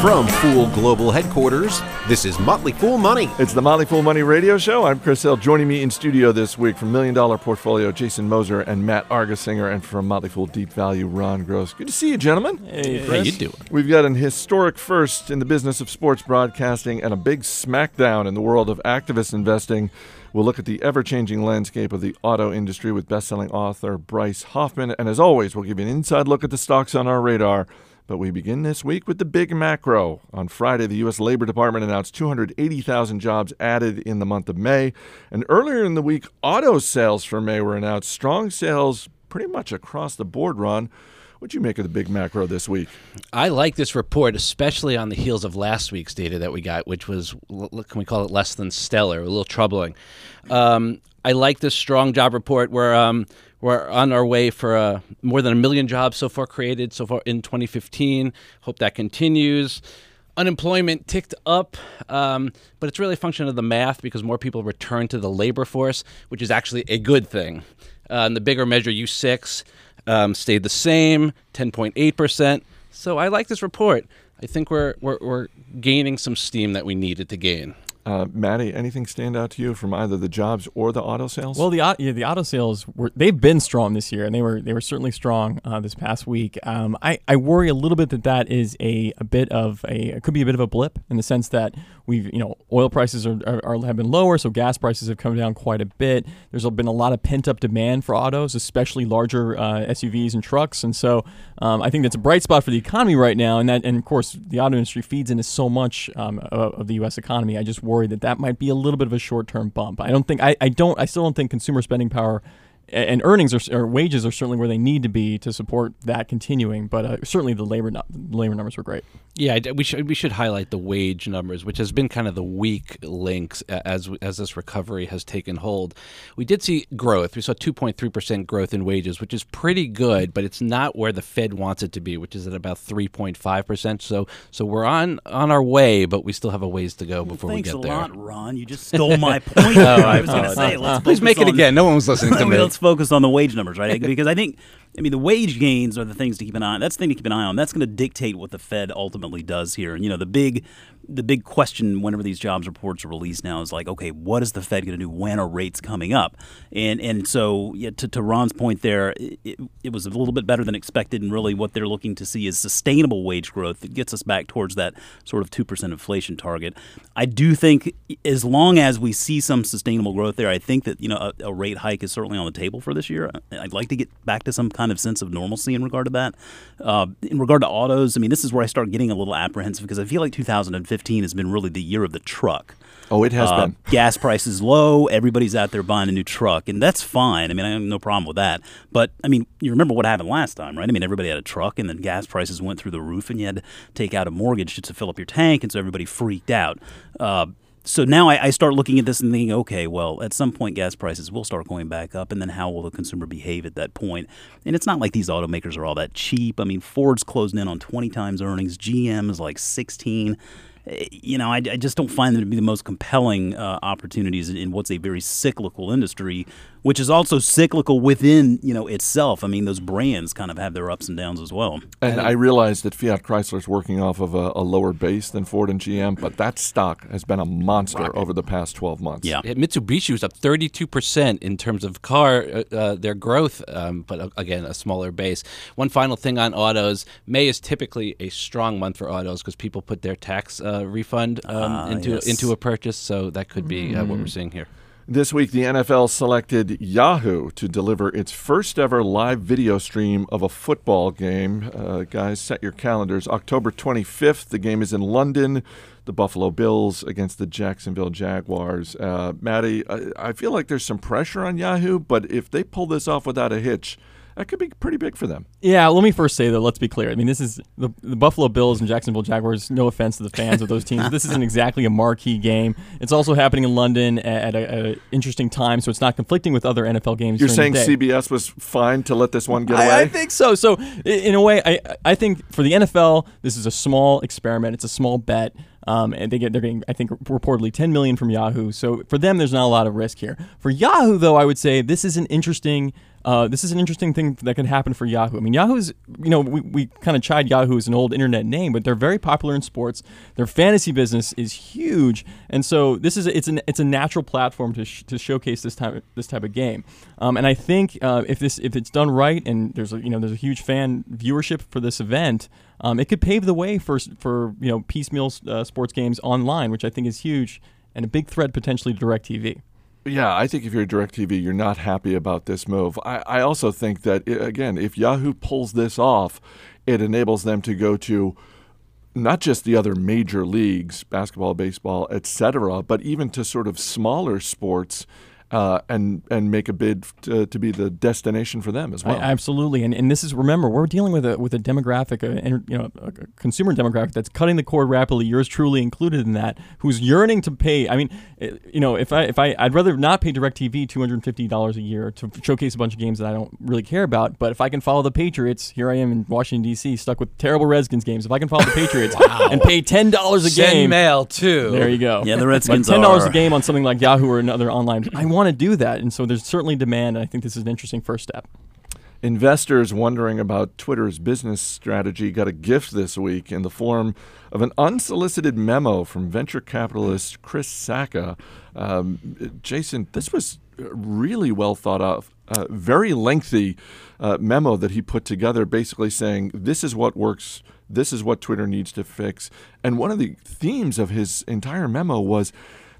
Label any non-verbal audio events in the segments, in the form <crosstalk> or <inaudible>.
From Fool Global Headquarters, this is Motley Fool Money. It's the Motley Fool Money Radio Show. I'm Chris Hill. Joining me in studio this week from Million Dollar Portfolio, Jason Moser and Matt Argersinger, and from Motley Fool Deep Value, Ron Gross. Good to see you, gentlemen. Hey, How you doing? We've got an historic first in the business of sports broadcasting and a big smackdown in the world of activist investing. We'll look at the ever changing landscape of the auto industry with best selling author Bryce Hoffman. And as always, we'll give you an inside look at the stocks on our radar. But we begin this week with the big macro. On Friday, the U.S. Labor Department announced 280,000 jobs added in the month of May. And earlier in the week, auto sales for May were announced. Strong sales pretty much across the board, Ron. What'd you make of the big macro this week? I like this report, especially on the heels of last week's data that we got, which was, can we call it less than stellar, a little troubling. Um, I like this strong job report. We're, um, we're on our way for uh, more than a million jobs so far created so far in 2015. Hope that continues. Unemployment ticked up, um, but it's really a function of the math because more people return to the labor force, which is actually a good thing. Uh, and the bigger measure, U6, um, stayed the same, 10.8%. So I like this report. I think we're, we're, we're gaining some steam that we needed to gain. Uh, Maddie, anything stand out to you from either the jobs or the auto sales? Well, the yeah, the auto sales were they've been strong this year, and they were they were certainly strong uh, this past week. Um, I I worry a little bit that that is a, a bit of a could be a bit of a blip in the sense that we've you know oil prices are, are, have been lower, so gas prices have come down quite a bit. There's been a lot of pent up demand for autos, especially larger uh, SUVs and trucks, and so um, I think that's a bright spot for the economy right now. And that and of course the auto industry feeds into so much um, of, of the U.S. economy. I just worry that that might be a little bit of a short term bump. I don't think I, I don't I still don't think consumer spending power and earnings are, or wages are certainly where they need to be to support that continuing. But uh, certainly the labor nu- labor numbers were great. Yeah, we should we should highlight the wage numbers, which has been kind of the weak links as as this recovery has taken hold. We did see growth. We saw 2.3 percent growth in wages, which is pretty good, but it's not where the Fed wants it to be, which is at about 3.5 percent. So so we're on on our way, but we still have a ways to go before Thanks we get there. Thanks a lot, Ron. You just stole my <laughs> point. Oh, there. I was going to say, let's Please make it on- again. No one was listening to <laughs> me. Let's focus on the wage numbers, right? Because I think, I mean, the wage gains are the things to keep an eye on. That's the thing to keep an eye on. That's going to dictate what the Fed ultimately does here. And you know, the big, the big question whenever these jobs reports are released now is like, okay, what is the Fed going to do? When are rates coming up? And and so yeah, to, to Ron's point there, it, it, was a little bit better than expected. And really, what they're looking to see is sustainable wage growth that gets us back towards that sort of two percent inflation target. I do think as long as we see some sustainable growth there, I think that you know a, a rate hike is certainly on the table for this year. I'd like to get back to some kind of sense of normalcy in regard to that. Uh, in regard to autos, I mean, this is where I start getting a little apprehensive because I feel like 2015 has been really the year of the truck. oh, it has Uh, been. gas prices low. Everybody's out there buying a new truck, and that's fine. I mean, I have no problem with that. But I mean, you remember what happened last time, right? I mean, everybody had a truck, and then gas prices went through the roof, and you had to take out a mortgage just to fill up your tank, and so everybody freaked out. Uh, so now I, I start looking at this and thinking, okay, well, at some point gas prices will start going back up, and then how will the consumer behave at that point? And it's not like these automakers are all that cheap. I mean, Ford's closing in on 20 times earnings, GM is like 16 you know, I, I, just don't find them to be the most compelling uh, opportunities in, what's a very cyclical industry, which is also cyclical within you know itself. I mean, those brands kind of have their ups and downs as well. And I realize that Fiat Chrysler is working off of a, a, lower base than Ford and GM, but that stock has been a monster right. over the past 12 months. Yeah. Mitsubishi was up 32% in terms of car, uh, uh, their growth, um, but uh, again, a smaller base. One final thing on autos May is typically a strong month for autos because people put their tax uh, refund um, into, yes. into a purchase, so that could be uh, what we're seeing here. This week, the NFL selected Yahoo to deliver its first ever live video stream of a football game. Uh, guys, set your calendars. October 25th, the game is in London. The Buffalo Bills against the Jacksonville Jaguars. Uh, Maddie, I, I feel like there's some pressure on Yahoo, but if they pull this off without a hitch, that could be pretty big for them. Yeah, let me first say though, let's be clear. I mean, this is the, the Buffalo Bills and Jacksonville Jaguars. No offense to the fans of those teams, this isn't <laughs> exactly a marquee game. It's also happening in London at an interesting time, so it's not conflicting with other NFL games. You're saying the day. CBS was fine to let this one get away? I, I think so. So, in a way, I I think for the NFL, this is a small experiment. It's a small bet. um, and they get they're getting I think reportedly 10 million from Yahoo. So for them, there's not a lot of risk here. For Yahoo, though, I would say this is an interesting. Uh, this is an interesting thing that could happen for Yahoo. I mean, Yahoo's, you know, we, we kind of chide Yahoo as an old internet name, but they're very popular in sports. Their fantasy business is huge, and so this is it's an it's a natural platform to, sh- to showcase this type this type of game. Um, and I think uh, if this if it's done right, and there's a you know there's a huge fan viewership for this event, um, it could pave the way for for you know piecemeal uh, sports games online, which I think is huge and a big threat potentially to Directv. Yeah, I think if you're DirecTV, you're not happy about this move. I, I also think that, again, if Yahoo pulls this off, it enables them to go to not just the other major leagues, basketball, baseball, etc., but even to sort of smaller sports uh, and and make a bid to, to be the destination for them as well. I, absolutely, and and this is remember we're dealing with a with a demographic, a, you know, a consumer demographic that's cutting the cord rapidly. Yours truly included in that, who's yearning to pay. I mean, eh, you know, if I if I I'd rather not pay Directv two hundred fifty dollars a year to showcase a bunch of games that I don't really care about. But if I can follow the Patriots, here I am in Washington D.C. stuck with terrible Redskins games. If I can follow the Patriots <laughs> and pay ten dollars a Send game, mail too. there you go. Yeah, the Redskins But ten dollars are- a game on something like Yahoo or another online. <clears throat> I want to do that, and so there's certainly demand. And I think this is an interesting first step. Investors wondering about Twitter's business strategy got a gift this week in the form of an unsolicited memo from venture capitalist Chris Sacca. Um, Jason, this was really well thought of, uh, very lengthy uh, memo that he put together, basically saying this is what works, this is what Twitter needs to fix. And one of the themes of his entire memo was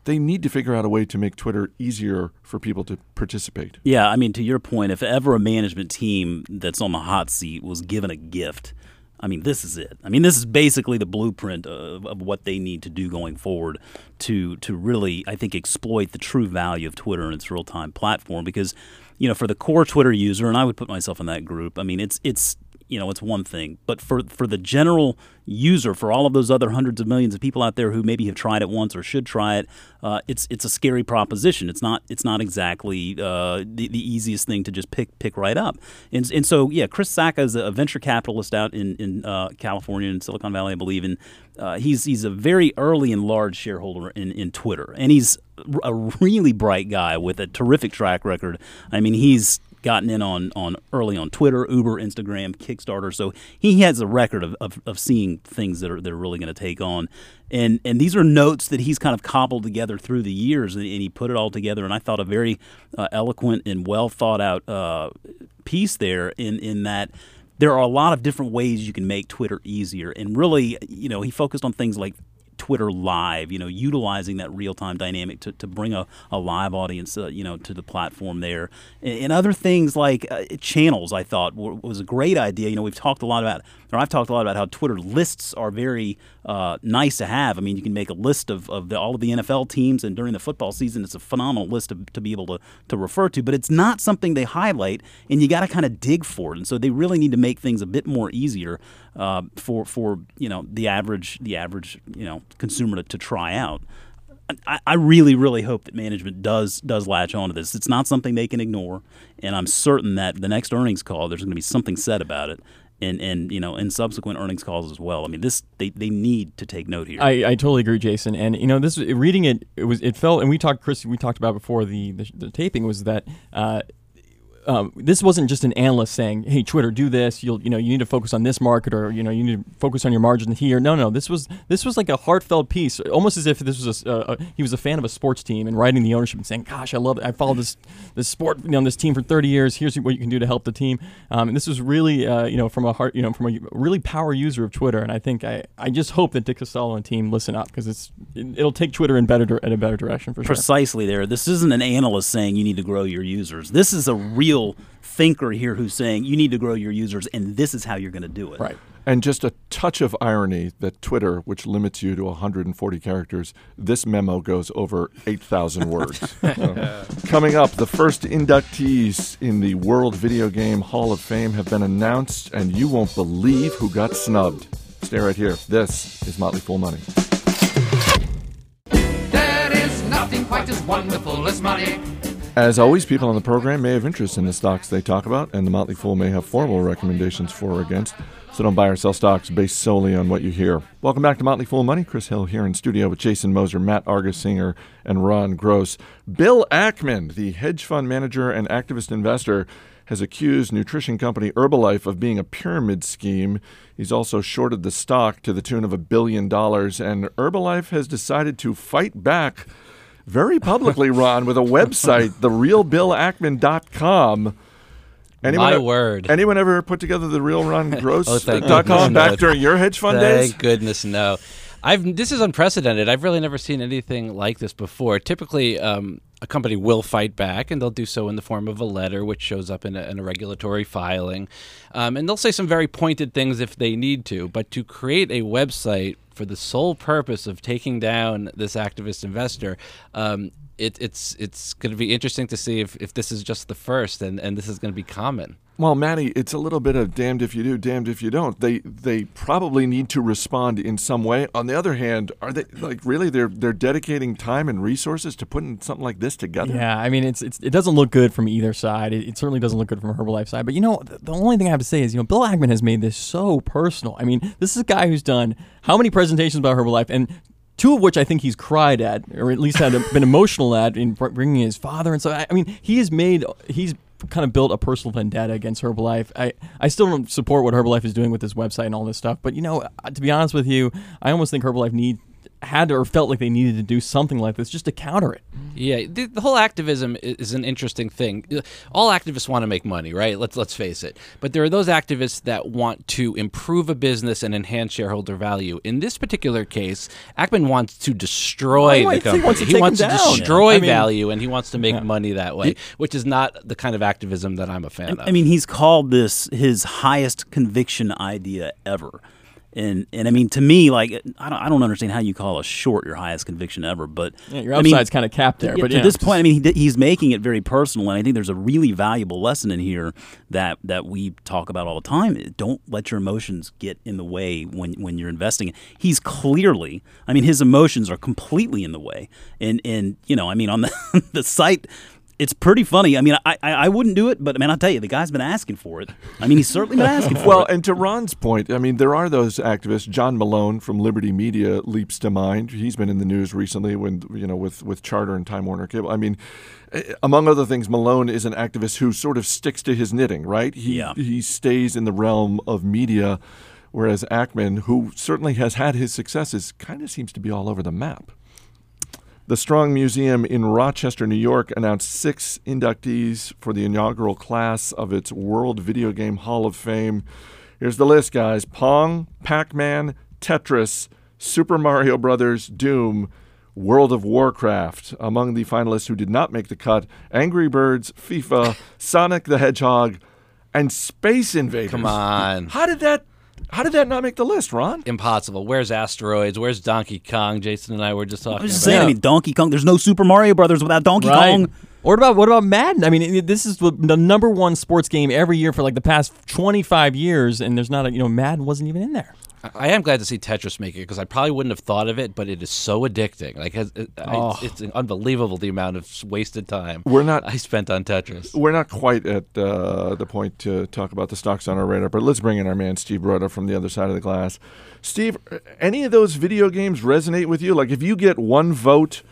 they need to figure out a way to make Twitter easier for people to participate. Yeah, I mean, to your point, if ever a management team that's on the hot seat was given a gift, I mean, this is it. I mean, this is basically the blueprint of, of what they need to do going forward to to really, I think, exploit the true value of Twitter and its real time platform. Because, you know, for the core Twitter user, and I would put myself in that group. I mean, it's it's you know, it's one thing, but for for the general user, for all of those other hundreds of millions of people out there who maybe have tried it once or should try it, uh, it's it's a scary proposition. It's not it's not exactly uh, the, the easiest thing to just pick pick right up. And and so yeah, Chris Sacca is a venture capitalist out in in uh, California in Silicon Valley, I believe, and uh, he's he's a very early and large shareholder in in Twitter, and he's a really bright guy with a terrific track record. I mean, he's gotten in on, on early on Twitter, Uber, Instagram, Kickstarter. So he has a record of, of, of seeing things that are that are really going to take on. And and these are notes that he's kind of cobbled together through the years, and, and he put it all together. And I thought a very uh, eloquent and well thought out uh, piece there. In in that there are a lot of different ways you can make Twitter easier. And really, you know, he focused on things like Twitter Live, you know, utilizing that real time dynamic to, to bring a, a live audience, uh, you know, to the platform there. And, and other things like uh, channels, I thought were, was a great idea. You know, we've talked a lot about, or I've talked a lot about how Twitter lists are very uh, nice to have. I mean, you can make a list of, of the, all of the NFL teams, and during the football season, it's a phenomenal list to, to be able to, to refer to, but it's not something they highlight, and you got to kind of dig for it. And so they really need to make things a bit more easier uh, for for you know the average the average you know consumer to, to try out. I, I really, really hope that management does does latch onto this. It's not something they can ignore, and I'm certain that the next earnings call, there's going to be something said about it, and and you know, in subsequent earnings calls as well. I mean, this they, they need to take note here. I, I totally agree, Jason. And you know, this reading it, it was it felt, and we talked, Chris, we talked about before the the, the taping was that. Uh, um, this wasn't just an analyst saying, "Hey, Twitter, do this. You'll, you know, you need to focus on this market, or you know, you need to focus on your margin here." No, no, this was this was like a heartfelt piece, almost as if this was a, uh, a he was a fan of a sports team and writing the ownership and saying, "Gosh, I love it. I followed this this sport, you know, this team for 30 years. Here's what you can do to help the team." Um, and this was really, uh, you know, from a heart, you know, from a really power user of Twitter. And I think I, I just hope that Dick Costolo and team listen up because it's it, will take Twitter in better in a better direction for sure. Precisely there. This isn't an analyst saying you need to grow your users. This is a real thinker here who's saying you need to grow your users, and this is how you're going to do it. Right. And just a touch of irony that Twitter, which limits you to 140 characters, this memo goes over 8,000 <laughs> words. So, coming up, the first inductees in the World Video Game Hall of Fame have been announced, and you won't believe who got snubbed. Stay right here. This is Motley Fool Money. There is nothing quite as wonderful as money. As always, people on the program may have interest in the stocks they talk about, and the Motley Fool may have formal recommendations for or against. So don't buy or sell stocks based solely on what you hear. Welcome back to Motley Fool Money. Chris Hill here in studio with Jason Moser, Matt Argersinger, and Ron Gross. Bill Ackman, the hedge fund manager and activist investor, has accused nutrition company Herbalife of being a pyramid scheme. He's also shorted the stock to the tune of a billion dollars, and Herbalife has decided to fight back very publicly, Ron, with a website, therealbillackman.com. My word. Anyone ever put together the real Ron <laughs> Gross Oh, dot com goodness, back no. during your hedge fund Thank days? Thank goodness, no. I've this is unprecedented. I've really never seen anything like this before. Typically, um, a company will fight back, and they'll do so in the form of a letter, which shows up in a, in a regulatory filing, um, and they'll say some very pointed things if they need to. But to create a website for the sole purpose of taking down this activist investor. Um, it, it's it's going to be interesting to see if, if this is just the first and, and this is going to be common. Well, Matty, it's a little bit of damned if you do, damned if you don't. They they probably need to respond in some way. On the other hand, are they like really they're they're dedicating time and resources to putting something like this together? Yeah, I mean, it's, it's it doesn't look good from either side. It, it certainly doesn't look good from Herbalife side. But you know, the, the only thing I have to say is, you know, Bill Ackman has made this so personal. I mean, this is a guy who's done how many presentations about Herbalife, and two of which I think he's cried at, or at least had been emotional at, in bringing his father and so. I, mean, he has made he's kind of built a personal vendetta against Herbalife. I, I still don't support what Herbalife is doing with this website and all this stuff. But you know, uh, to be honest with you, I almost think Herbalife need had or felt like they needed to do something like this just to counter it. Yeah, the, the whole activism is an interesting thing. Uh, All activists want to make money, right? Let's let's face it. But there are those activists that want to improve a business and enhance shareholder value. In this particular case, Ackman wants to destroy I the think he company. wants to He wants to them down. destroy I mean- value, and he wants to make money that way, which is not the kind of activism that I'm a fan of. I mean, he's called this his highest conviction idea ever. And and I mean, to me, like I don't, I don't understand how you call a short your highest conviction ever. But Yeah, your I mean, upside's kind of capped there. yeah, but to yeah, this point, I mean, he, he's making it very personal, and I think there's a really valuable lesson in here that that we talk about all the time. Don't let your emotions get in the way when when you're investing. He's clearly, I mean, his emotions are completely in the way, and and you know, I mean, on the <laughs> the site. It's pretty funny. I mean, I, I I wouldn't do it, but I mean, I'll tell you, the guy's been asking for it. I mean, he's certainly been asking for Well, it. Well, and to Ron's point, I mean, there are those activists. John Malone from Liberty Media leaps to mind. He's been in the news recently when you know with with Charter and Time Warner Cable. I mean, eh, among other things, Malone is an activist who sort of sticks to his knitting. Right? He Yeah. he stays in the realm of media, whereas Ackman, who certainly has had his successes, kind of seems to be all over the map. The Strong Museum in Rochester, New York announced six inductees for the inaugural class of its World Video Game Hall of Fame. Here's the list, guys Pong, Pac Man, Tetris, Super Mario Brothers, Doom, World of Warcraft. Among the finalists who did not make the cut Angry Birds, FIFA, Sonic the Hedgehog, and Space Invaders. Come on. How did that. How did that not make the list, Ron? Impossible. Where's asteroids? Where's Donkey Kong? Jason and I were just talking I was just about. saying. I mean, Donkey Kong. There's no Super Mario Brothers without Donkey Right. Kong. Or what about what about Madden? I mean, it- this is the the number one sports game every year for like the past twenty five years, and there's not a you know Madden wasn't even in there. I am glad to see Tetris make it because I probably wouldn't have thought of it, but it is so addicting. Like, it, it, I- it's, it's unbelievable the amount of wasted time We're not- I spent on Tetris. We're not quite at uh, the point to talk about the stocks on our radar, but let's bring in our man Steve Broido from the other side of the glass. Steve, any of those video games resonate with you? Like, if you get one vote,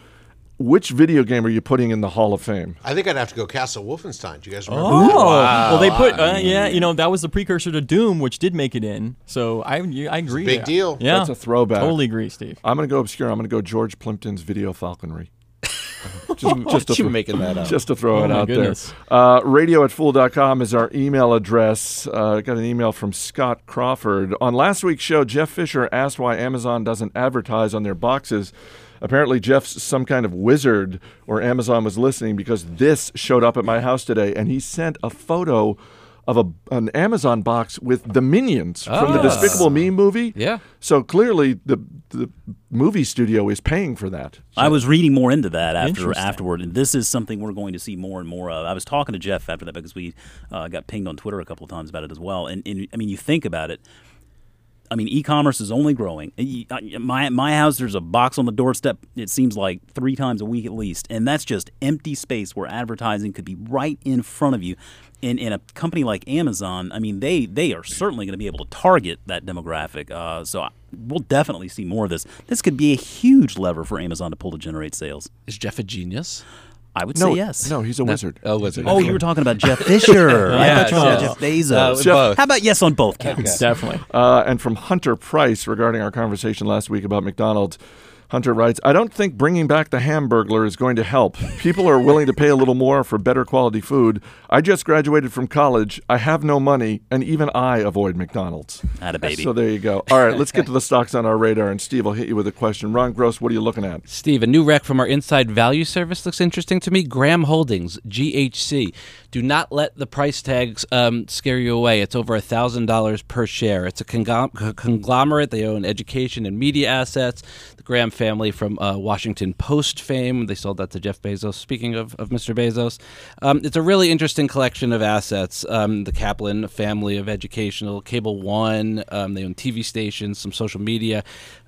which video game are you putting in the Hall of Fame? I think I'd have to go Castle Wolfenstein. Do you guys remember? Oh, that? well they put uh, yeah, you know that was the precursor to Doom, which did make it in. So I I agree. big there. deal. Yeah, That's a throwback. Totally agree, Steve. I'm going to go obscure. I'm going to go George Plimpton's Video Falconry. <laughs> just, Just to you throw- making that up. Just to throw Oh, it my out goodness. there. Uh, radio at fool.com is our email address. Uh, got an email from Scott Crawford. On last week's show, Jeff Fischer asked why Amazon doesn't advertise on their boxes. Apparently, Jeff's some kind of wizard, or Amazon was listening because this showed up at my house today, and he sent a photo of a, an Amazon box with the Minions from the Ah. Despicable Me movie. Yeah. So clearly, the the movie studio is paying for that. I was reading more into that after afterward, and this is something we're going to see more and more of. I was talking to Jeff after that because we uh, got pinged on Twitter a couple of times about it as well. And, and I mean, you think about it. I mean, e-commerce is only growing. Uh, My my house, there's a box on the doorstep. It seems like three times a week at least, and that's just empty space where advertising could be right in front of you. In, in a company like Amazon, I mean, they they are certainly going to be able to target that demographic. Uh, so I- we'll definitely see more of this. This could be a huge lever for Amazon to pull to generate sales. Is Jeff a genius? I would No, say yes. no, he's a wizard. Oh, wizard. Oh, you were talking about Jeff Fischer. <laughs> I Yes, thought you were yes. Jeff Bezos. Uh, both. How about yes on both counts? Definitely. Uh, and from Hunter Price regarding our conversation last week about McDonald's. Hunter writes, I don't think bringing back the Hamburglar is going to help. People are willing to pay a little more for better quality food. I just graduated from college. I have no money, and even I avoid McDonald's. Atta baby. So there you go. All right, let's get to the stocks on our radar, and Steve I'll hit you with a question. Ron Gross, what are you looking at? Steve, a new rec from our Inside Value service looks interesting to me. Graham Holdings, GHC. Do not let the price tags um, scare you away. It's over $1,000 per share. It's a conglomerate. They own education and media assets. The Graham family from uh, Washington Post fame. They sold that to Jeff Bezos. Speaking of, of Mr. Bezos, um, it's a really interesting collection of assets. Um, the Kaplan family of educational, Cable One, um, they own TV stations, some social media.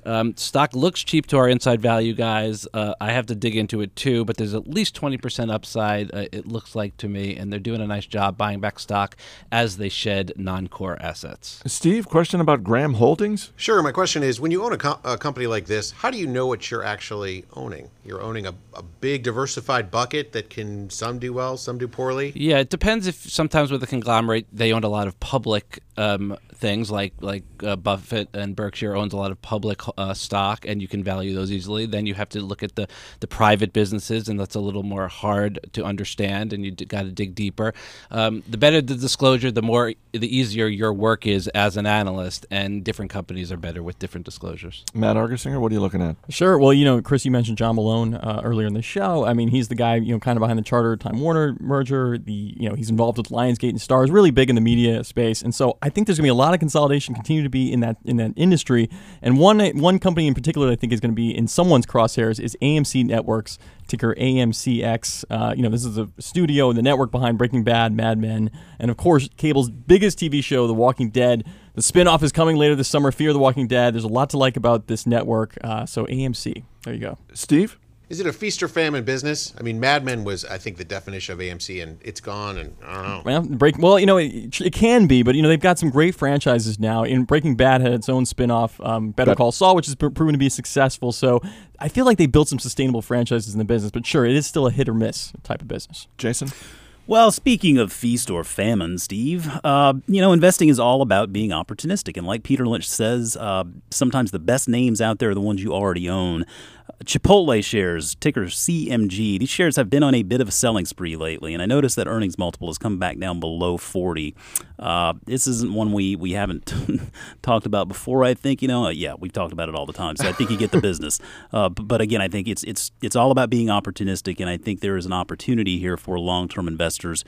Um, stock looks cheap to our inside value guys. Uh, I have to dig into it too, but there's at least 20% upside, uh, it looks like to me, and they're doing a nice job buying back stock as they shed non core assets. Steve, question about Graham Holdings? Sure. My question is when you own a, co- a company like this, how do you know what you're actually owning? You're owning a, a big diversified bucket that can some do well, some do poorly. Yeah, it depends if sometimes with a conglomerate they owned a lot of public um, things like like uh, Buffett and Berkshire owns a lot of public uh, stock and you can value those easily. Then you have to look at the the private businesses and that's a little more hard to understand and you got to dig deeper. Um, the better the disclosure, the more the easier your work is as an analyst. And different companies are better with different disclosures. Matt Argersinger, what are you looking at? Sure. Well, you know, Chris, you mentioned John Malone uh, earlier in the show. I mean, he's the guy, you know, kind of behind the Charter Time Warner merger. The, you know, he's involved with Lionsgate and Starz, really big in the media space. And so I think there's going to be a lot of consolidation continue to be in that in that industry. And one one company in particular, I think, is going to be in someone's crosshairs is AMC Networks, ticker AMCX. Uh, you know, this is a studio and the network behind Breaking Bad, Mad Men, and of course, cable's biggest TV show, The Walking Dead. The spinoff is coming later this summer, Fear the Walking Dead. There's a lot to like about this network. Uh, so AMC, there you go. Steve? Is it a feast or famine business? I mean, Mad Men was, I think, the definition of AMC, and it's gone, and I don't know. Well, break. Well, you know, it, it can be, but you know, they've got some great franchises now. In Breaking Bad had its own spin-off, um, Better Bet- Call Saul, which has pr- proven to be successful. So I feel like they built some sustainable franchises in the business. But sure, it is still a hit or miss type of business. Jason? Well, speaking of feast or famine, Steve, uh, you know, investing is all about being opportunistic. And like Peter Lynch says, uh, sometimes the best names out there are the ones you already own. Chipotle shares, ticker CMG. These shares have been on a bit of a selling spree lately, and I noticed that earnings multiple has come back down below 40. Uh, this isn't one we, we haven't <laughs> talked about before. I think you know, uh, yeah, we've talked about it all the time, so I think you get the business. <laughs> Uh, but, but again, I think it's it's it's all about being opportunistic, and I think there is an opportunity here for long-term investors.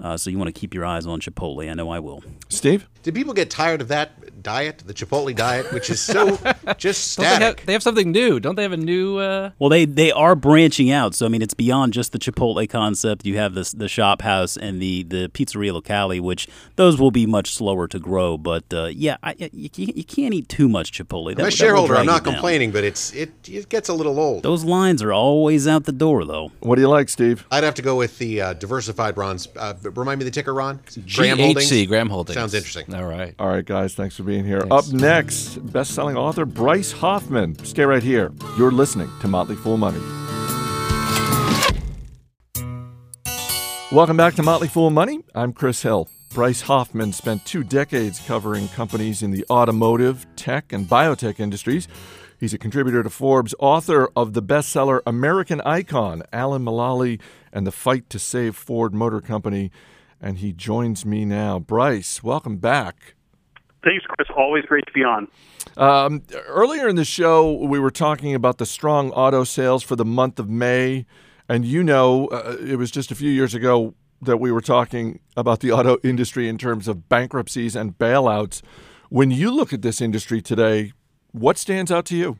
Uh, so you want to keep your eyes on Chipotle. I know I will. Steve? Did people get tired of that diet, the Chipotle diet, which is so just <laughs> Don't they, have, they have something new. Don't they have a new? Uh, Well, they they are branching out. So I mean, it's beyond just the Chipotle concept. You have this the shop house and the the pizzeria locale, which those will be much slower to grow. But uh, yeah, I, you, you can't eat too much Chipotle. That, I'm a shareholder. I'm not complaining, but it's it it gets a little old. Those lines are always out the door, though. What do you like, Steve? I'd have to go with the uh, diversified Ron's. Uh, remind me the ticker, Ron. Graham Holdings? GHC, Graham Holdings. Sounds interesting. All right. All right, guys, thanks for being here. Thanks. Up next, best selling author Bryce Hoffman. Stay right here. You're listening to Motley Fool Money. Welcome back to Motley Fool Money. I'm Chris Hill. Bryce Hoffman spent two decades covering companies in the automotive, tech, and biotech industries. He's a contributor to Forbes, author of the bestseller American Icon, Alan Mulally and the Fight to Save Ford Motor Company. And he joins me now. Bryce, welcome back. Thanks, Chris. Always great to be on. Um, earlier in the show, we were talking about the strong auto sales for the month of May. And you know, uh, it was just a few years ago that we were talking about the auto industry in terms of bankruptcies and bailouts. When you look at this industry today, what stands out to you?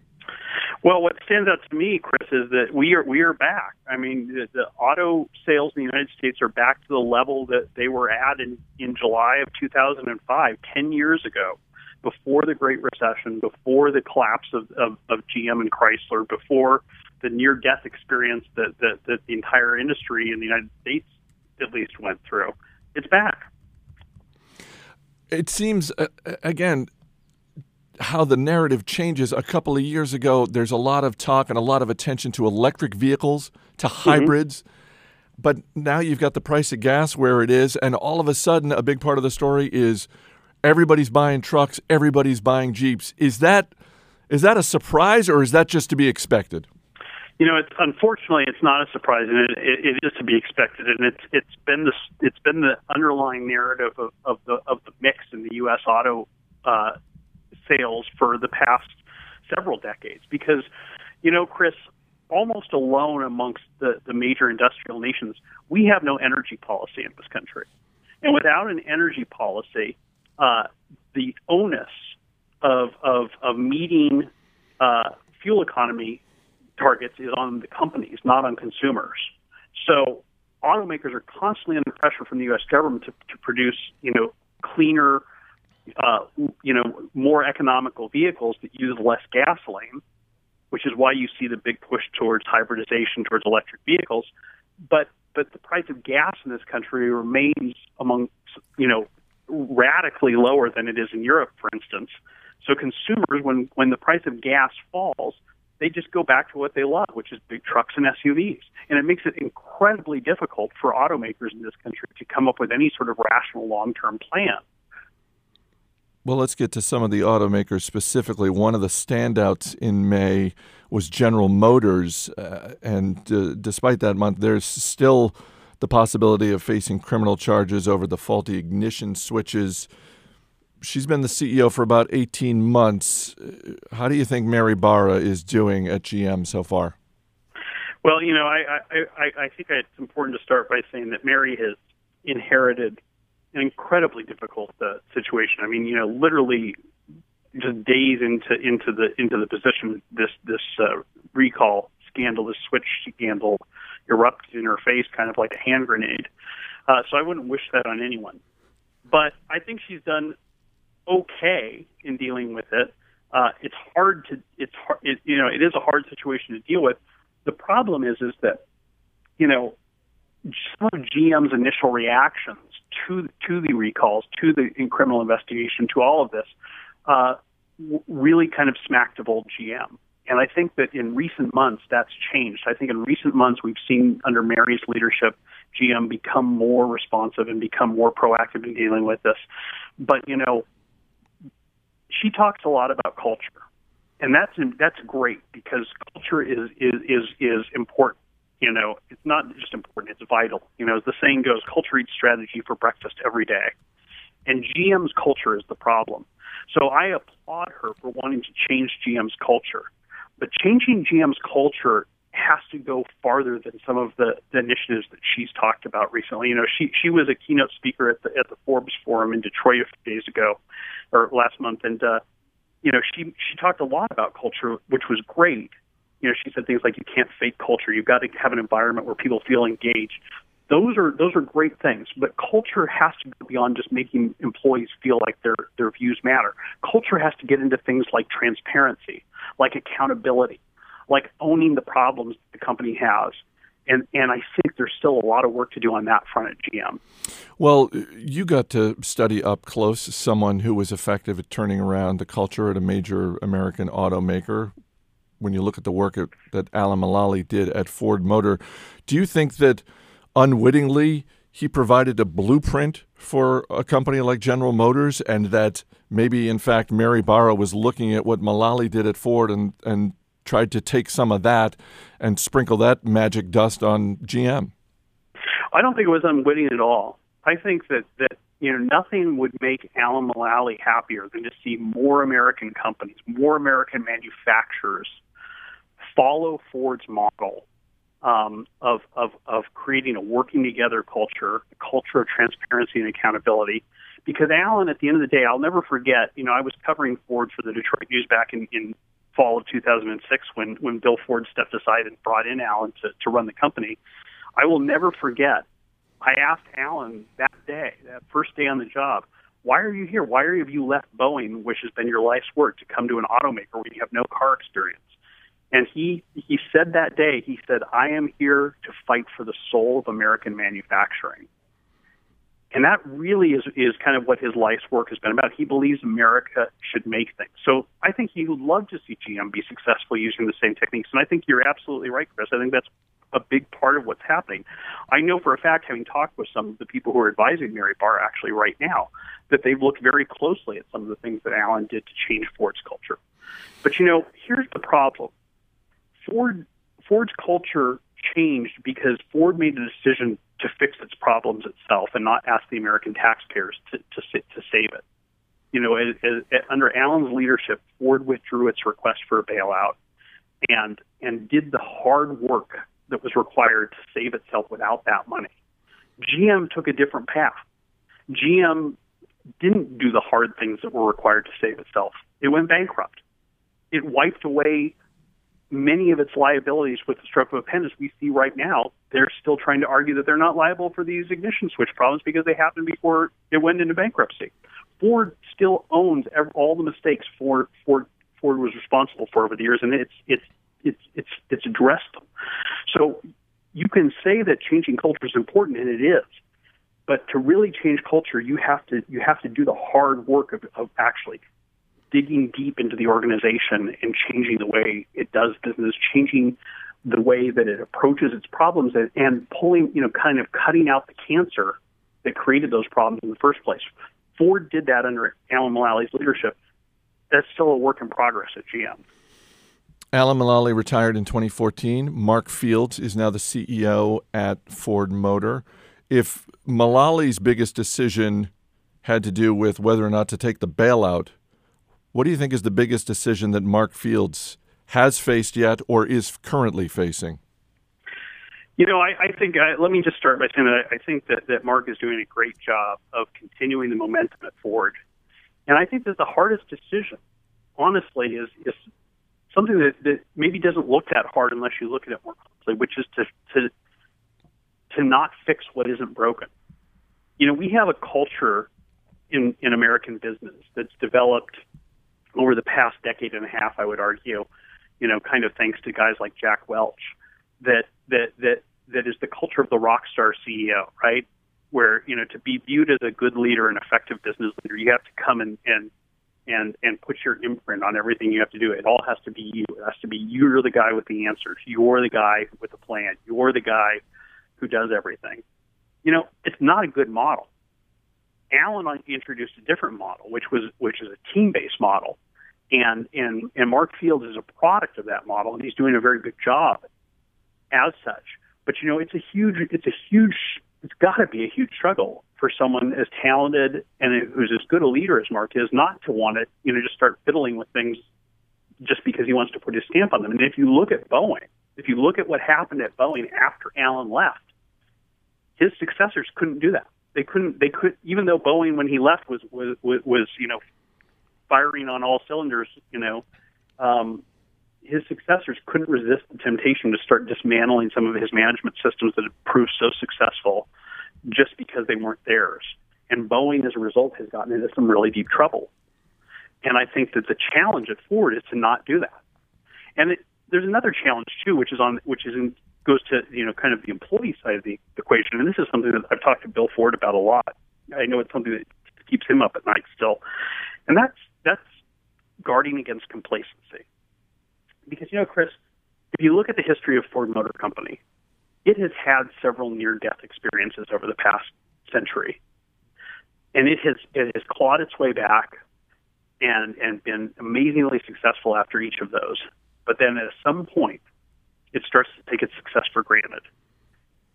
Well, what stands out to me, Chris, is that we are we are back. I mean, the, the auto sales in the United States are back to the level that they were at in in July of 2005, 10 years ago. before the Great Recession, before the collapse of, of, of GM and Chrysler, before the near death experience that, that, that the entire industry in the United States at least went through. It's back. It seems, uh, again, how the narrative changes. A couple of years ago, there's a lot of talk and a lot of attention to electric vehicles, to hybrids. But now you've got the price of gas where it is, and all of a sudden, a big part of the story is everybody's buying trucks, everybody's buying Jeeps. Is that is that a surprise, or is that just to be expected? You know, it's unfortunately it's not a surprise, and it, it, it is to be expected, and it's it's been the it's been the underlying narrative of, of the of the mix in the U.S. auto uh, sales for the past several decades. Because, you know, Chris, almost alone amongst the, the major industrial nations, we have no energy policy in this country. And without an energy policy, uh, the onus of, of, of meeting uh, fuel economy targets is on the companies, not on consumers. So automakers are constantly under pressure from the U.S. government to, to produce, you know, cleaner, uh, you know, more economical vehicles that use less gasoline, which is why you see the big push towards hybridization, towards electric vehicles. But but the price of gas in this country remains among you know radically lower than it is in Europe, for instance. So consumers, when when the price of gas falls, they just go back to what they love, which is big trucks and SUVs. And it makes it incredibly difficult for automakers in this country to come up with any sort of rational long-term plan. Well, let's get to some of the automakers specifically. One of the standouts in May was General Motors, uh, and uh, despite that month, there's still the possibility of facing criminal charges over the faulty ignition switches. She's been the CEO for about 18 months. Uh, how do you think Mary Barra is doing at GM so far? Well, you know, I, I, I, I think it's important to start by saying that Mary has inherited an incredibly difficult uh, situation. I mean, you know, literally just days into into the into the position this this uh, recall scandal, this switch scandal, erupted in her face, kind of like a hand grenade. Uh, so I wouldn't wish that on anyone. But I think she's done okay in dealing with it. Uh, it's hard to it's hard, it, you know it is a hard situation to deal with. The problem is is that you know some of GM's initial reactions to to the recalls, to the criminal investigation, to all of this, uh, really kind of smacked of old GM. And I think that in recent months that's changed. I think in recent months we've seen under Mary's leadership, GM become more responsive and become more proactive in dealing with this. But you know, she talks a lot about culture, and that's that's great because culture is is is is important you know, it's not just important, it's vital. You know, as the saying goes, culture eats strategy for breakfast every day. And GM's culture is the problem. So I applaud her for wanting to change GM's culture. But changing GM's culture has to go farther than some of the, the initiatives that she's talked about recently. You know, she she was a keynote speaker at the at the Forbes Forum in Detroit a few days ago, or last month, and uh, you know she she talked a lot about culture, which was great you know, she said things like you can't fake culture. You've got to have an environment where people feel engaged. Those are those are great things, but culture has to go beyond just making employees feel like their their views matter. Culture has to get into things like transparency, like accountability, like owning the problems the company has. And, and I think there's still a lot of work to do on that front at GM. Well, you got to study up close someone who was effective at turning around the culture at a major American automaker when you look at the work that Alan Mulally did at Ford Motor. Do you think that unwittingly he provided a blueprint for a company like General Motors, and that maybe in fact Mary Barra was looking at what Mulally did at Ford and and tried to take some of that and sprinkle that magic dust on GM? I don't think it was unwitting at all. I think that that you know nothing would make Alan Mulally happier than to see more American companies, more American manufacturers follow Ford's model um, of, of, of creating a working together culture, a culture of transparency and accountability. Because Alan, at the end of the day, I'll never forget. You know, I was covering Ford for the Detroit News back in, in fall of 2006 when when Bill Ford stepped aside and brought in Alan to to run the company. I will never forget. I asked Alan that day, that first day on the job, Why are you here? Why have you left Boeing, which has been your life's work, to come to an automaker where you have no car experience? And he he said that day, he said, "I am here to fight for the soul of American manufacturing." And that really is is kind of what his life's work has been about. He believes America should make things. So I think he would love to see GM be successful using the same techniques. And I think you're absolutely right, Chris. I think that's a big part of what's happening. I know for a fact, having talked with some of the people who are advising Mary Barra actually right now, that they've looked very closely at some of the things that Alan did to change Ford's culture. But you know, here's the problem. Ford Ford's culture changed because Ford made a decision to fix its problems itself and not ask the American taxpayers to to, to save it. You know, under Alan's leadership, Ford withdrew its request for a bailout and and did the hard work that was required to save itself without that money. GM took a different path. GM didn't do the hard things that were required to save itself. It went bankrupt. It wiped away many of its liabilities with the stroke of a pen, as we see right now, they're still trying to argue that they're not liable for these ignition switch problems because they happened before it went into bankruptcy. Ford still owns all the mistakes Ford Ford Ford was responsible for over the years, and it's it's it's it's it's addressed them. So you can say that changing culture is important, and it is. But to really change culture, you have to you have to do the hard work of, of actually digging deep into the organization and changing the way it does business, changing the way that it approaches its problems, and, and pulling, you know, kind of cutting out the cancer that created those problems in the first place. Ford did that under Alan Mulally's leadership. That's still a work in progress at GM. Alan Mulally retired in 2014. Mark Fields is now the CEO at Ford Motor. If Mulally's biggest decision had to do with whether or not to take the bailout what do you think is the biggest decision that Mark Fields has faced yet or is currently facing? You know, I, I think, uh, let me just start by saying that I, I think that, that Mark is doing a great job of continuing the momentum at Ford. And I think that the hardest decision, honestly, is, is something that, that maybe doesn't look that hard unless you look at it more closely, which is to, to, to not fix what isn't broken. You know, we have a culture in, in American business that's developed over the past decade and a half, I would argue, you know, kind of thanks to guys like Jack Welch, that that that that is the culture of the rock star CEO, right? Where you know to be viewed as a good leader and effective business leader, you have to come and and and and put your imprint on everything you have to do. It all has to be you. It has to be you're the guy with the answers. You're the guy with the plan. You're the guy who does everything. You know, it's not a good model. Alan introduced a different model, which was which is a team-based model, and and and Mark Fields is a product of that model, and he's doing a very good job as such. But you know, it's a huge, it's a huge, it's got to be a huge struggle for someone as talented and who's as good a leader as Mark is, not to want to, you know, just start fiddling with things just because he wants to put his stamp on them. And if you look at Boeing, if you look at what happened at Boeing after Alan left, his successors couldn't do that. They couldn't. They could, even though Boeing, when he left, was was was you know firing on all cylinders, you know, um, his successors couldn't resist the temptation to start dismantling some of his management systems that had proved so successful just because they weren't theirs. And Boeing, as a result, has gotten into some really deep trouble. And I think that the challenge at Ford is to not do that. And it, there's another challenge too, which is on which is in, goes to you know kind of the employee side of the equation. And this is something that I've talked to Bill Ford about a lot. I know it's something that keeps him up at night still, and that's that's guarding against complacency. Because you know, Chris, if you look at the history of Ford Motor Company, it has had several near-death experiences over the past century, and it has it has clawed its way back and and been amazingly successful after each of those. But then at some point, it starts to take its success for granted,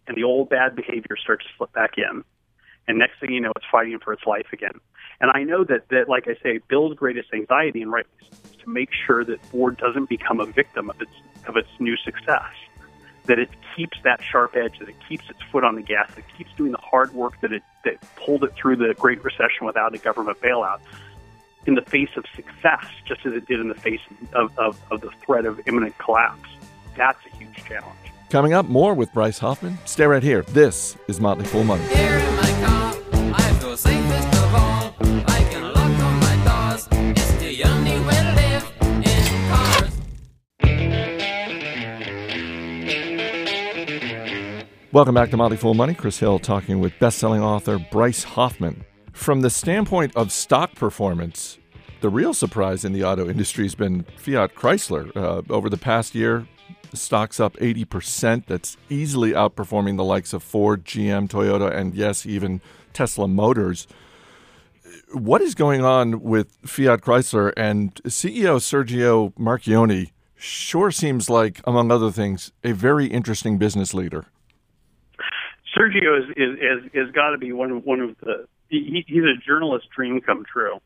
and the old bad behavior starts to slip back in. And next thing you know, it's fighting for its life again. And I know that, that like I say, Bill's greatest anxiety, and rightly is to make sure that Ford doesn't become a victim of its of its new success. That it keeps that sharp edge, that it keeps its foot on the gas, that it keeps doing the hard work that it that pulled it through the Great Recession without a government bailout in the face of success, just as it did in the face of, of, of the threat of imminent collapse. That's a huge challenge. Coming up, more with Bryce Hoffman. Stay right here. This is Motley Fool Money. Welcome back to Motley Fool Money. Chris Hill talking with best-selling author Bryce Hoffman. From the standpoint of stock performance, the real surprise in the auto industry has been Fiat Chrysler. Uh, over the past year, stock's up 80%. That's easily outperforming the likes of Ford, GM, Toyota, and yes, even Tesla Motors. What is going on with Fiat Chrysler and CEO Sergio Marchionne sure seems like, among other things, a very interesting business leader. Sergio is is is, is got to be one of one of the he, he's a journalist dream come true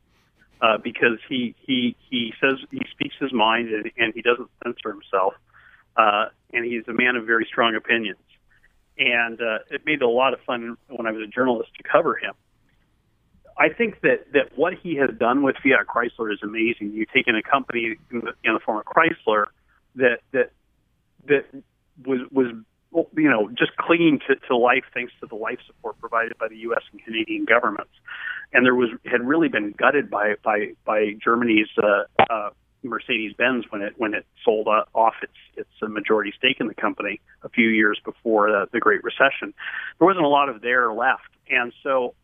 uh, because he he he says he speaks his mind and, and he doesn't censor himself uh, and he's a man of very strong opinions and uh, it made a lot of fun when I was a journalist to cover him. I think that that what he has done with Fiat Chrysler is amazing. You've taken a company in the, in the form of Chrysler that that that was was you know, just clinging to, to life thanks to the life support provided by the U.S. and Canadian governments, and there was had really been gutted by by by Germany's uh, uh, Mercedes-Benz when it when it sold uh, off its its uh, majority stake in the company a few years before the, the Great Recession. There wasn't a lot of there left, and so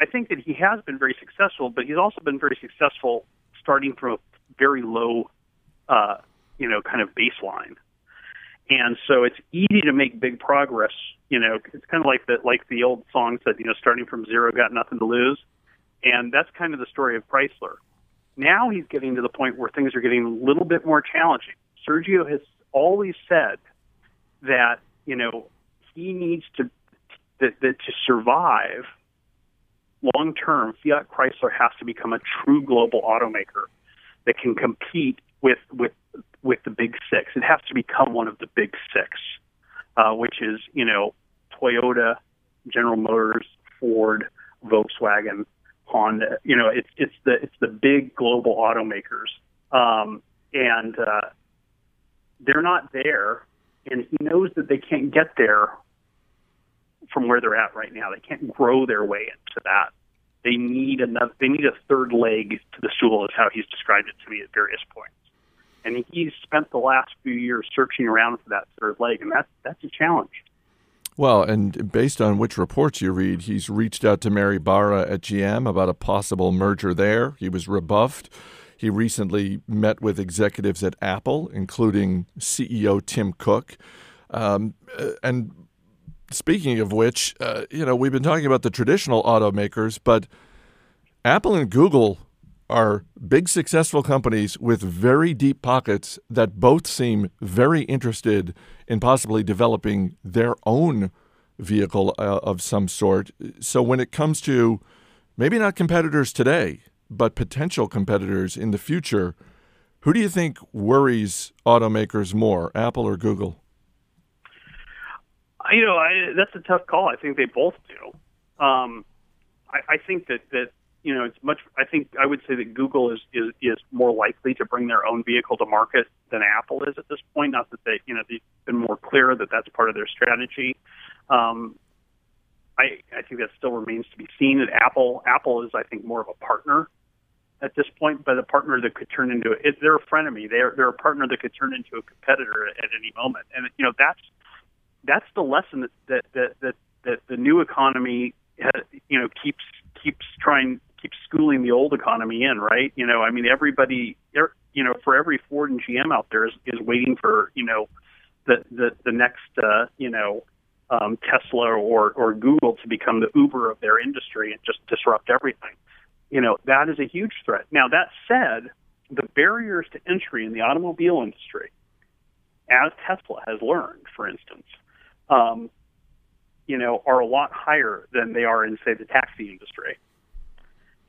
I think that he has been very successful, but he's also been very successful starting from a very low, uh, you know, kind of baseline. And so it's easy to make big progress. You know, it's kind of like the like the old song said, you know, starting from zero, got nothing to lose. And that's kind of the story of Chrysler. Now he's getting to the point where things are getting a little bit more challenging. Sergio has always said that you know he needs to that, that to survive long term, Fiat Chrysler has to become a true global automaker that can compete with with with the big six. It has to become one of the big six, uh, which is you know Toyota, General Motors, Ford, Volkswagen, Honda. You know, it's it's the it's the big global automakers, um, and uh, they're not there. And he knows that they can't get there from where they're at right now. They can't grow their way into that. They need another. They need a third leg to the stool, is how he's described it to me at various points and he's spent the last few years searching around for that third leg, and that's that's a challenge. Well, and based on which reports you read, he's reached out to Mary Barra at GM about a possible merger there. He was rebuffed. He recently met with executives at Apple, including CEO Tim Cook. Um, and speaking of which, uh, you know, we've been talking about the traditional automakers, but Apple and Google are big successful companies with very deep pockets that both seem very interested in possibly developing their own vehicle uh, of some sort. So when it comes to maybe not competitors today, but potential competitors in the future, who do you think worries automakers more, Apple or Google? You know, I, that's a tough call. I think they both do. Um, I, I think that that you know, it's much. I think I would say that Google is is is more likely to bring their own vehicle to market than Apple is at this point. Not that they, you know, they've been more clear that that's part of their strategy. Um, I I think that still remains to be seen. At Apple, Apple is I think more of a partner at this point, but a partner that could turn into it. They're a frenemy. They're they're a partner that could turn into a competitor at, at any moment. And you know that's that's the lesson that that that that, that the new economy, you know, keeps keeps trying keep schooling the old economy in, right? You know, I mean, everybody, er, you know, for every Ford and GM out there is, is waiting for, you know, the the the next, uh, you know, um, Tesla or or Google to become the Uber of their industry and just disrupt everything. You know, that is a huge threat. Now, that said, the barriers to entry in the automobile industry, as Tesla has learned, for instance, um, you know, are a lot higher than they are in, say, the taxi industry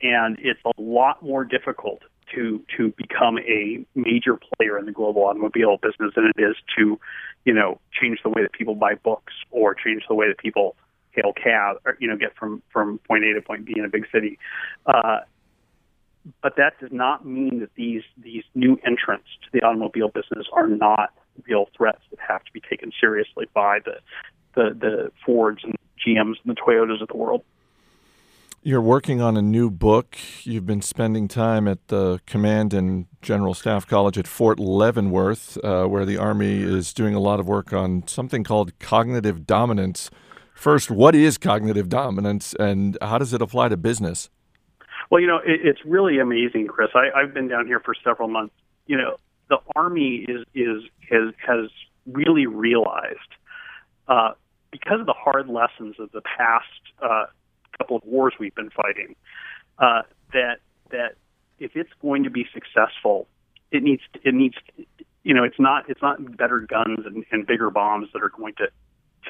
and it's a lot more difficult to to become a major player in the global automobile business than it is to, you know, change the way that people buy books or change the way that people hail cab or you know get from from point A to point B in a big city. Uh, but that does not mean that these these new entrants to the automobile business are not real threats that have to be taken seriously by the the, the Fords and GMs and the Toyotas of the world. You're working on a new book. You've been spending time at the Command and General Staff College at Fort Leavenworth, uh, where the Army is doing a lot of work on something called cognitive dominance. First, what is cognitive dominance and how does it apply to business? Well, you know, it, it's really amazing, Chris. I, I've been down here for several months. You know, the Army is is has has really realized uh, because of the hard lessons of the past uh, couple of wars we've been fighting uh, that that if it's going to be successful, it needs it needs you know it's not it's not better guns and, and bigger bombs that are going to,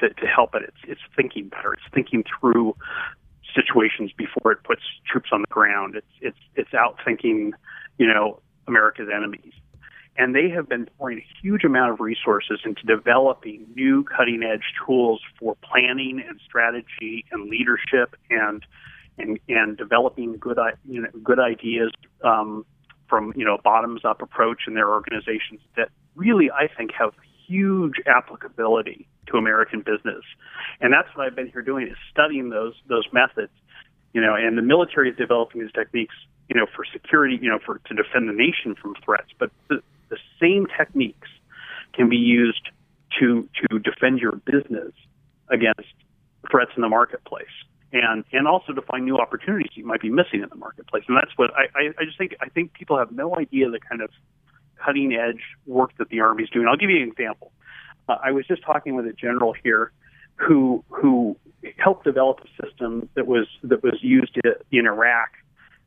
to to help it. It's it's thinking better. It's thinking through situations before it puts troops on the ground. It's it's it's out thinking you know America's enemies. And they have been pouring a huge amount of resources into developing new cutting edge tools for planning and strategy and leadership and and and developing good you know good ideas um, from you know a bottoms up approach in their organizations that really I think have huge applicability to American business. And that's what I've been here doing is studying those those methods. You know, and the military is developing these techniques, you know, for security, you know, for to defend the nation from threats. But the, same techniques can be used to to defend your business against threats in the marketplace and and also to find new opportunities you might be missing in the marketplace. And that's what I, I, I just think I think people have no idea the kind of cutting edge work that the army's doing. I'll give you an example. Uh, I was just talking with a general here who who helped develop a system that was that was used in Iraq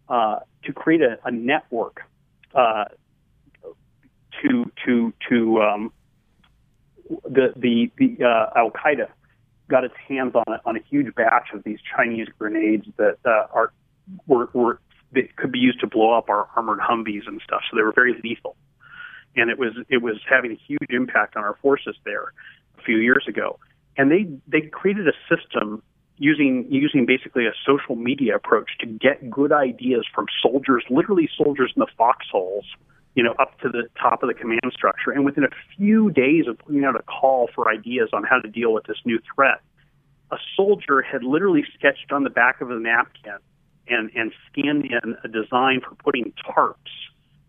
uh, to create a, a network uh, to to to um, the the the uh, Al Qaeda got its hands on on a huge batch of these Chinese grenades that uh, are were, were that could be used to blow up our armored Humvees and stuff. So they were very lethal, and it was it was having a huge impact on our forces there a few years ago. And they they created a system using using basically a social media approach to get good ideas from soldiers, literally soldiers in the foxholes, you know, up to the top of the command structure. And within a few days of putting out a call for ideas on how to deal with this new threat, a soldier had literally sketched on the back of a napkin and, and scanned in a design for putting tarps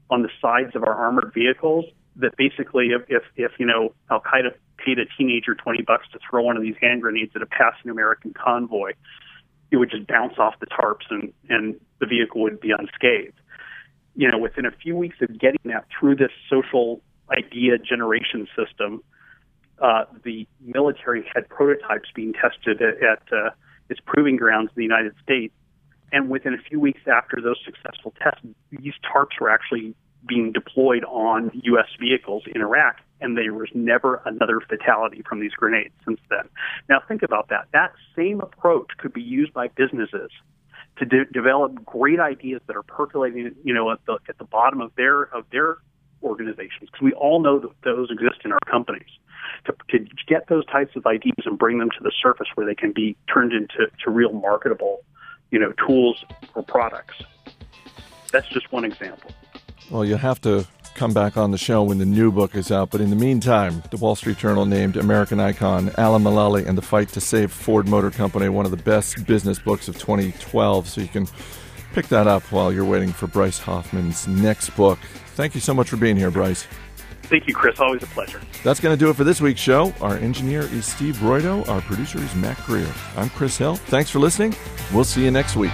on the sides of our armored vehicles that basically if, if, if you know, Al Qaeda paid a teenager 20 bucks to throw one of these hand grenades at a passing American convoy, it would just bounce off the tarps and, and the vehicle would be unscathed you know, within a few weeks of getting that through this social idea generation system, uh, the military had prototypes being tested at, at uh, its proving grounds in the United States. And within a few weeks after those successful tests, these tarps were actually being deployed on U.S. vehicles in Iraq, and there was never another fatality from these grenades since then. Now, think about that. That same approach could be used by businesses to de- develop great ideas that are percolating, you know, at the at the bottom of their of their organizations. Because we all know that those exist in our companies. To, to get those types of ideas and bring them to the surface where they can be turned into to real marketable, you know, tools or products. That's just one example. Well, you'll have to come back on the show when the new book is out. But in the meantime, the Wall Street Journal named American icon Alan Mulally and the Fight to Save Ford Motor Company one of the best business books of 2012. So you can pick that up while you're waiting for Bryce Hoffman's next book. Thank you so much for being here, Bryce. Thank you, Chris. Always a pleasure. That's going to do it for this week's show. Our engineer is Steve Broido. Our producer is Mac Greer. I'm Chris Hill. Thanks for listening. We'll see you next week.